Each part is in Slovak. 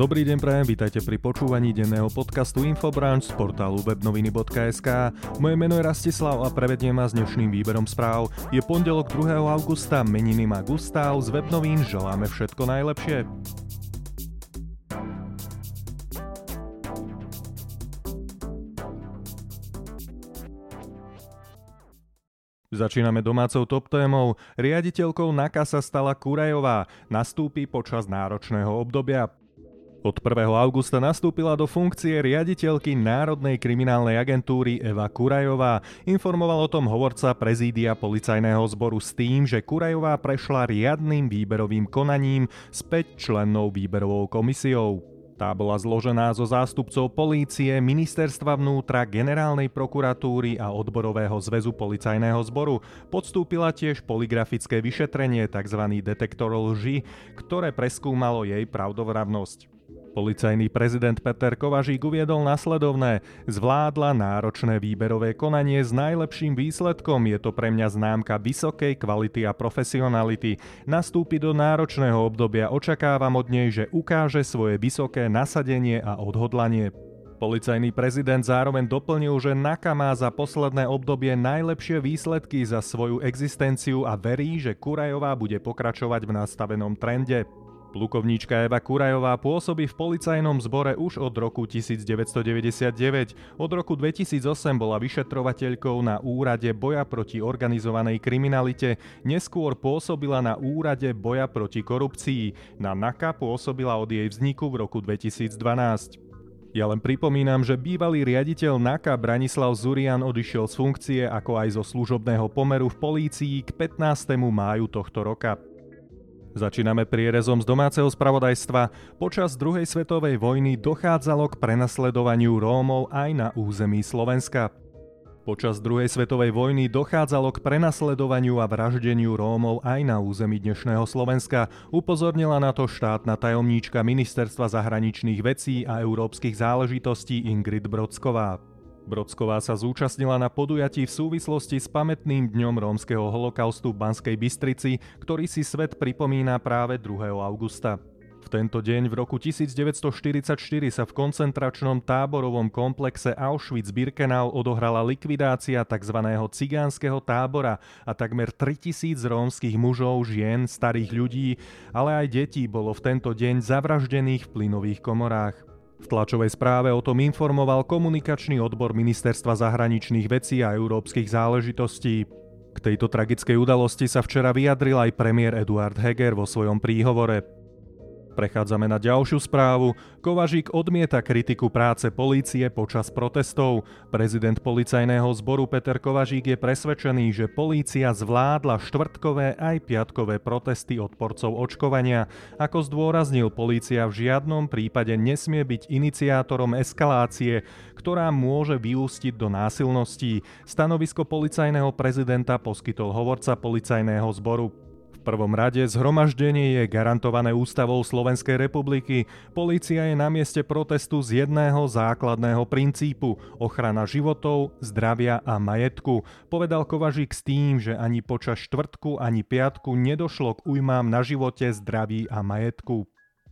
Dobrý deň prajem, vítajte pri počúvaní denného podcastu Infobranch z portálu webnoviny.sk. Moje meno je Rastislav a prevediem vás dnešným výberom správ. Je pondelok 2. augusta, meniny má Gustav, z webnovín želáme všetko najlepšie. Začíname domácou top témou. Riaditeľkou NAKA sa stala Kurajová. Nastúpi počas náročného obdobia. Od 1. augusta nastúpila do funkcie riaditeľky Národnej kriminálnej agentúry Eva Kurajová. Informoval o tom hovorca prezídia policajného zboru s tým, že Kurajová prešla riadnym výberovým konaním s 5 člennou výberovou komisiou. Tá bola zložená zo zástupcov polície, ministerstva vnútra, generálnej prokuratúry a odborového zväzu policajného zboru. Podstúpila tiež poligrafické vyšetrenie, tzv. detektor lži, ktoré preskúmalo jej pravdovravnosť. Policajný prezident Peter Kovažík uviedol nasledovné. Zvládla náročné výberové konanie s najlepším výsledkom. Je to pre mňa známka vysokej kvality a profesionality. Nastúpi do náročného obdobia. Očakávam od nej, že ukáže svoje vysoké nasadenie a odhodlanie. Policajný prezident zároveň doplnil, že NAKA má za posledné obdobie najlepšie výsledky za svoju existenciu a verí, že Kurajová bude pokračovať v nastavenom trende. Plukovníčka Eva Kurajová pôsobí v policajnom zbore už od roku 1999. Od roku 2008 bola vyšetrovateľkou na úrade boja proti organizovanej kriminalite, neskôr pôsobila na úrade boja proti korupcii. Na NAKA pôsobila od jej vzniku v roku 2012. Ja len pripomínam, že bývalý riaditeľ NAKA Branislav Zurian odišiel z funkcie ako aj zo služobného pomeru v polícii k 15. máju tohto roka. Začíname prierezom z domáceho spravodajstva. Počas druhej svetovej vojny dochádzalo k prenasledovaniu Rómov aj na území Slovenska. Počas druhej svetovej vojny dochádzalo k prenasledovaniu a vraždeniu Rómov aj na území dnešného Slovenska, upozornila na to štátna tajomníčka Ministerstva zahraničných vecí a európskych záležitostí Ingrid Brodsková. Brodsková sa zúčastnila na podujatí v súvislosti s pamätným dňom rómskeho holokaustu v Banskej Bystrici, ktorý si svet pripomína práve 2. augusta. V tento deň v roku 1944 sa v koncentračnom táborovom komplexe Auschwitz-Birkenau odohrala likvidácia tzv. cigánskeho tábora a takmer 3000 rómskych mužov, žien, starých ľudí, ale aj detí bolo v tento deň zavraždených v plynových komorách. V tlačovej správe o tom informoval komunikačný odbor Ministerstva zahraničných vecí a európskych záležitostí. K tejto tragickej udalosti sa včera vyjadril aj premiér Eduard Heger vo svojom príhovore. Prechádzame na ďalšiu správu. Kovažík odmieta kritiku práce polície počas protestov. Prezident policajného zboru Peter Kovažík je presvedčený, že polícia zvládla štvrtkové aj piatkové protesty odporcov očkovania. Ako zdôraznil, polícia v žiadnom prípade nesmie byť iniciátorom eskalácie, ktorá môže vyústiť do násilností. Stanovisko policajného prezidenta poskytol hovorca policajného zboru prvom rade zhromaždenie je garantované ústavou Slovenskej republiky. Polícia je na mieste protestu z jedného základného princípu ochrana životov, zdravia a majetku. Povedal Kovažík s tým, že ani počas štvrtku ani piatku nedošlo k ujmám na živote, zdraví a majetku.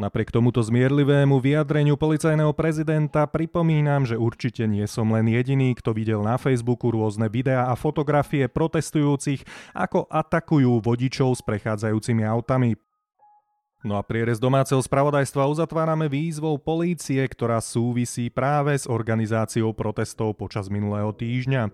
Napriek tomuto zmierlivému vyjadreniu policajného prezidenta pripomínam, že určite nie som len jediný, kto videl na Facebooku rôzne videá a fotografie protestujúcich, ako atakujú vodičov s prechádzajúcimi autami. No a prierez domáceho spravodajstva uzatvárame výzvou polície, ktorá súvisí práve s organizáciou protestov počas minulého týždňa.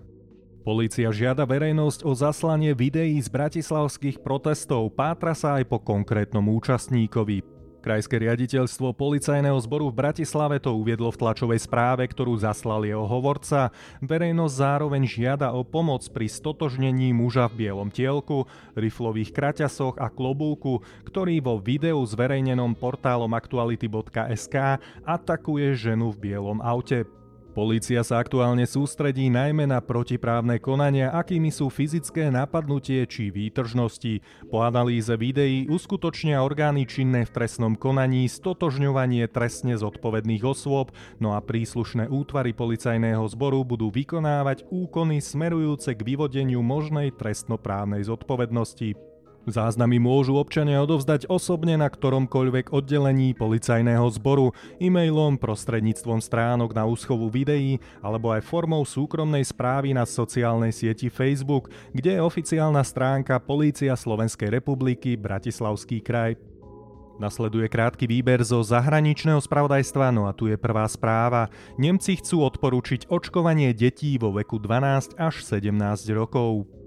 Polícia žiada verejnosť o zaslanie videí z bratislavských protestov, pátra sa aj po konkrétnom účastníkovi. Krajské riaditeľstvo policajného zboru v Bratislave to uviedlo v tlačovej správe, ktorú zaslal jeho hovorca. Verejnosť zároveň žiada o pomoc pri stotožnení muža v bielom tielku, riflových kraťasoch a klobúku, ktorý vo videu zverejnenom portálom aktuality.sk atakuje ženu v bielom aute. Polícia sa aktuálne sústredí najmä na protiprávne konania, akými sú fyzické napadnutie či výtržnosti. Po analýze videí uskutočnia orgány činné v trestnom konaní stotožňovanie trestne zodpovedných osôb, no a príslušné útvary policajného zboru budú vykonávať úkony smerujúce k vyvodeniu možnej trestnoprávnej zodpovednosti. Záznamy môžu občania odovzdať osobne na ktoromkoľvek oddelení policajného zboru, e-mailom, prostredníctvom stránok na úschovu videí alebo aj formou súkromnej správy na sociálnej sieti Facebook, kde je oficiálna stránka Polícia Slovenskej republiky Bratislavský kraj. Nasleduje krátky výber zo zahraničného spravodajstva, no a tu je prvá správa. Nemci chcú odporúčiť očkovanie detí vo veku 12 až 17 rokov.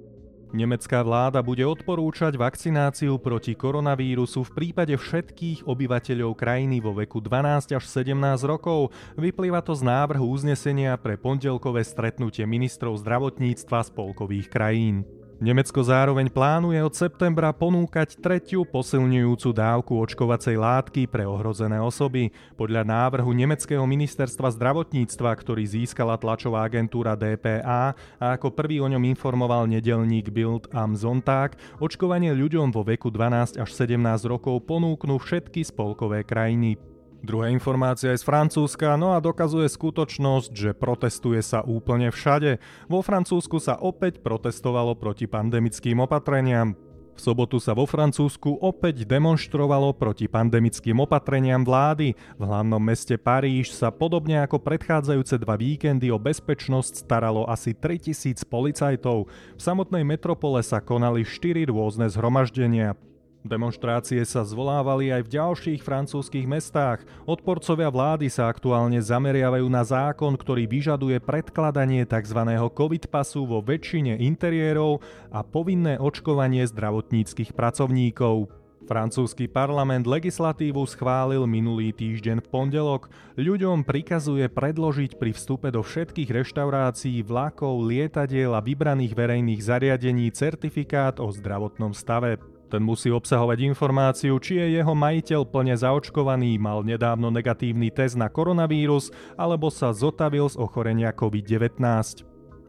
Nemecká vláda bude odporúčať vakcináciu proti koronavírusu v prípade všetkých obyvateľov krajiny vo veku 12 až 17 rokov. Vyplýva to z návrhu uznesenia pre pondelkové stretnutie ministrov zdravotníctva spolkových krajín. Nemecko zároveň plánuje od septembra ponúkať tretiu posilňujúcu dávku očkovacej látky pre ohrozené osoby. Podľa návrhu nemeckého ministerstva zdravotníctva, ktorý získala tlačová agentúra DPA a ako prvý o ňom informoval nedelník Bild am Sonntag, očkovanie ľuďom vo veku 12 až 17 rokov ponúknú všetky spolkové krajiny. Druhá informácia je z Francúzska, no a dokazuje skutočnosť, že protestuje sa úplne všade. Vo Francúzsku sa opäť protestovalo proti pandemickým opatreniam. V sobotu sa vo Francúzsku opäť demonstrovalo proti pandemickým opatreniam vlády. V hlavnom meste Paríž sa podobne ako predchádzajúce dva víkendy o bezpečnosť staralo asi 3000 policajtov. V samotnej metropole sa konali 4 rôzne zhromaždenia. Demonstrácie sa zvolávali aj v ďalších francúzskych mestách. Odporcovia vlády sa aktuálne zameriavajú na zákon, ktorý vyžaduje predkladanie tzv. COVID pasu vo väčšine interiérov a povinné očkovanie zdravotníckých pracovníkov. Francúzsky parlament legislatívu schválil minulý týždeň v pondelok. Ľuďom prikazuje predložiť pri vstupe do všetkých reštaurácií, vlakov, lietadiel a vybraných verejných zariadení certifikát o zdravotnom stave. Ten musí obsahovať informáciu, či je jeho majiteľ plne zaočkovaný, mal nedávno negatívny test na koronavírus alebo sa zotavil z ochorenia COVID-19.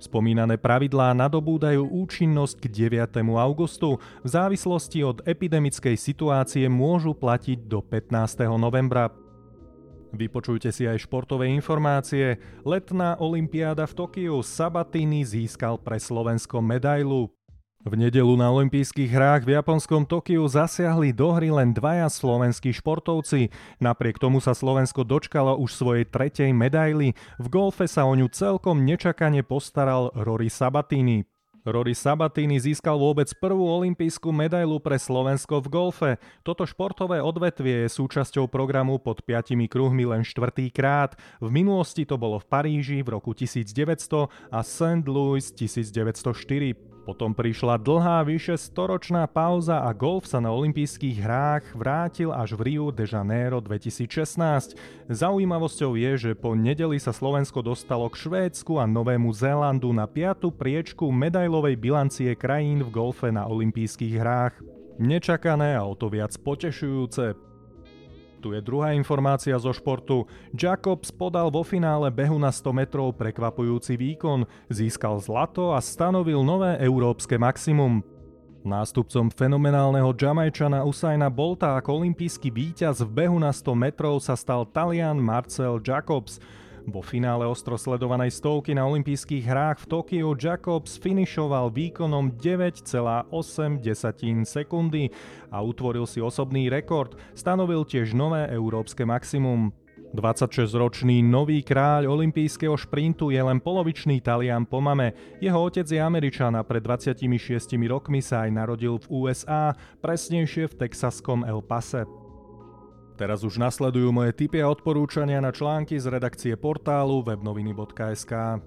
Spomínané pravidlá nadobúdajú účinnosť k 9. augustu. V závislosti od epidemickej situácie môžu platiť do 15. novembra. Vypočujte si aj športové informácie. Letná olimpiáda v Tokiu Sabatini získal pre Slovensko medailu. V nedelu na olympijských hrách v japonskom Tokiu zasiahli do hry len dvaja slovenskí športovci. Napriek tomu sa Slovensko dočkalo už svojej tretej medaily. V golfe sa o ňu celkom nečakane postaral Rory Sabatini. Rory Sabatini získal vôbec prvú olympijskú medailu pre Slovensko v golfe. Toto športové odvetvie je súčasťou programu pod piatimi kruhmi len štvrtý krát. V minulosti to bolo v Paríži v roku 1900 a St. Louis 1904. Potom prišla dlhá vyše storočná pauza a golf sa na olympijských hrách vrátil až v Rio de Janeiro 2016. Zaujímavosťou je, že po nedeli sa Slovensko dostalo k Švédsku a Novému Zélandu na piatu priečku medailovej bilancie krajín v golfe na olympijských hrách. Nečakané a o to viac potešujúce. Tu je druhá informácia zo športu. Jacobs podal vo finále behu na 100 metrov prekvapujúci výkon, získal zlato a stanovil nové európske maximum. Nástupcom fenomenálneho Jamajčana Usaina Bolta ako olimpijský víťaz v behu na 100 metrov sa stal Talian Marcel Jacobs. Vo finále ostro sledovanej stovky na olympijských hrách v Tokiu Jacobs finišoval výkonom 9,8 sekundy a utvoril si osobný rekord. Stanovil tiež nové európske maximum. 26-ročný nový kráľ olympijského šprintu je len polovičný Talian po mame. Jeho otec je Američan a pred 26 rokmi sa aj narodil v USA, presnejšie v texaskom El Pase. Teraz už nasledujú moje tipy a odporúčania na články z redakcie portálu webnoviny.sk.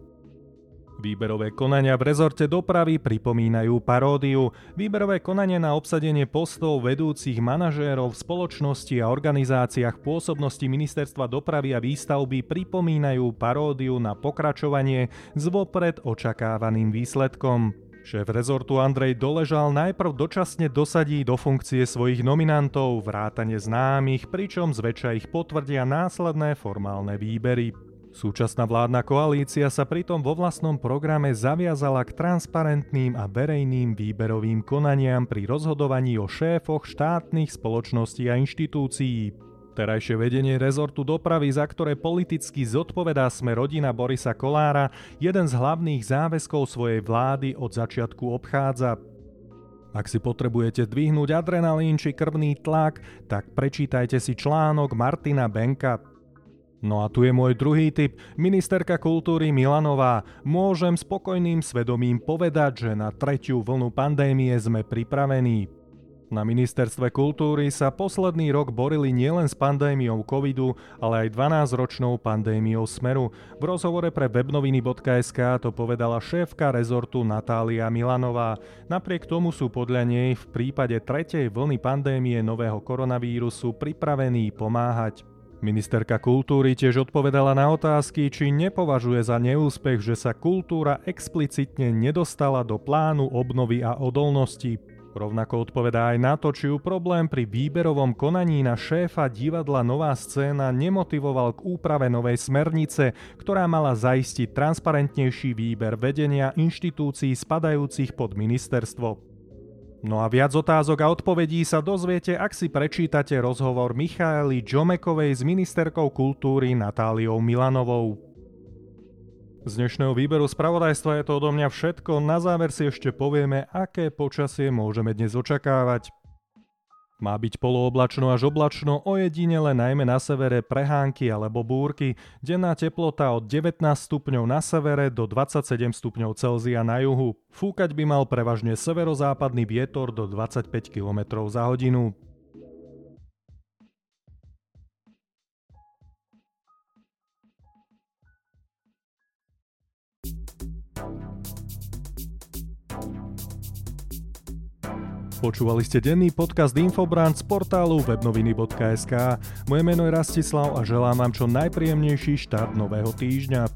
Výberové konania v rezorte dopravy pripomínajú paródiu. Výberové konanie na obsadenie postov vedúcich manažérov v spoločnosti a organizáciách pôsobnosti Ministerstva dopravy a výstavby pripomínajú paródiu na pokračovanie s vopred očakávaným výsledkom. Šéf rezortu Andrej Doležal najprv dočasne dosadí do funkcie svojich nominantov, vrátane známych, pričom zväčša ich potvrdia následné formálne výbery. Súčasná vládna koalícia sa pritom vo vlastnom programe zaviazala k transparentným a verejným výberovým konaniam pri rozhodovaní o šéfoch štátnych spoločností a inštitúcií. Terajšie vedenie rezortu dopravy, za ktoré politicky zodpovedá sme rodina Borisa Kolára, jeden z hlavných záväzkov svojej vlády od začiatku obchádza. Ak si potrebujete dvihnúť adrenalín či krvný tlak, tak prečítajte si článok Martina Benka. No a tu je môj druhý tip. Ministerka kultúry Milanová. Môžem spokojným svedomím povedať, že na tretiu vlnu pandémie sme pripravení. Na ministerstve kultúry sa posledný rok borili nielen s pandémiou covidu, ale aj 12-ročnou pandémiou Smeru. V rozhovore pre webnoviny.sk to povedala šéfka rezortu Natália Milanová. Napriek tomu sú podľa nej v prípade tretej vlny pandémie nového koronavírusu pripravení pomáhať. Ministerka kultúry tiež odpovedala na otázky, či nepovažuje za neúspech, že sa kultúra explicitne nedostala do plánu obnovy a odolnosti. Rovnako odpovedá aj na to, či ju problém pri výberovom konaní na šéfa divadla Nová scéna nemotivoval k úprave novej smernice, ktorá mala zaistiť transparentnejší výber vedenia inštitúcií spadajúcich pod ministerstvo. No a viac otázok a odpovedí sa dozviete, ak si prečítate rozhovor Michaely Džomekovej s ministerkou kultúry Natáliou Milanovou. Z dnešného výberu spravodajstva je to odo mňa všetko. Na záver si ešte povieme, aké počasie môžeme dnes očakávať. Má byť polooblačno až oblačno, ojedinele najmä na severe prehánky alebo búrky, denná teplota od 19 stupňov na severe do 27 stupňov Celzia na juhu. Fúkať by mal prevažne severozápadný vietor do 25 km za hodinu. Počúvali ste denný podcast Infobrand z portálu webnoviny.sk. Moje meno je Rastislav a želám vám čo najpríjemnejší štart nového týždňa.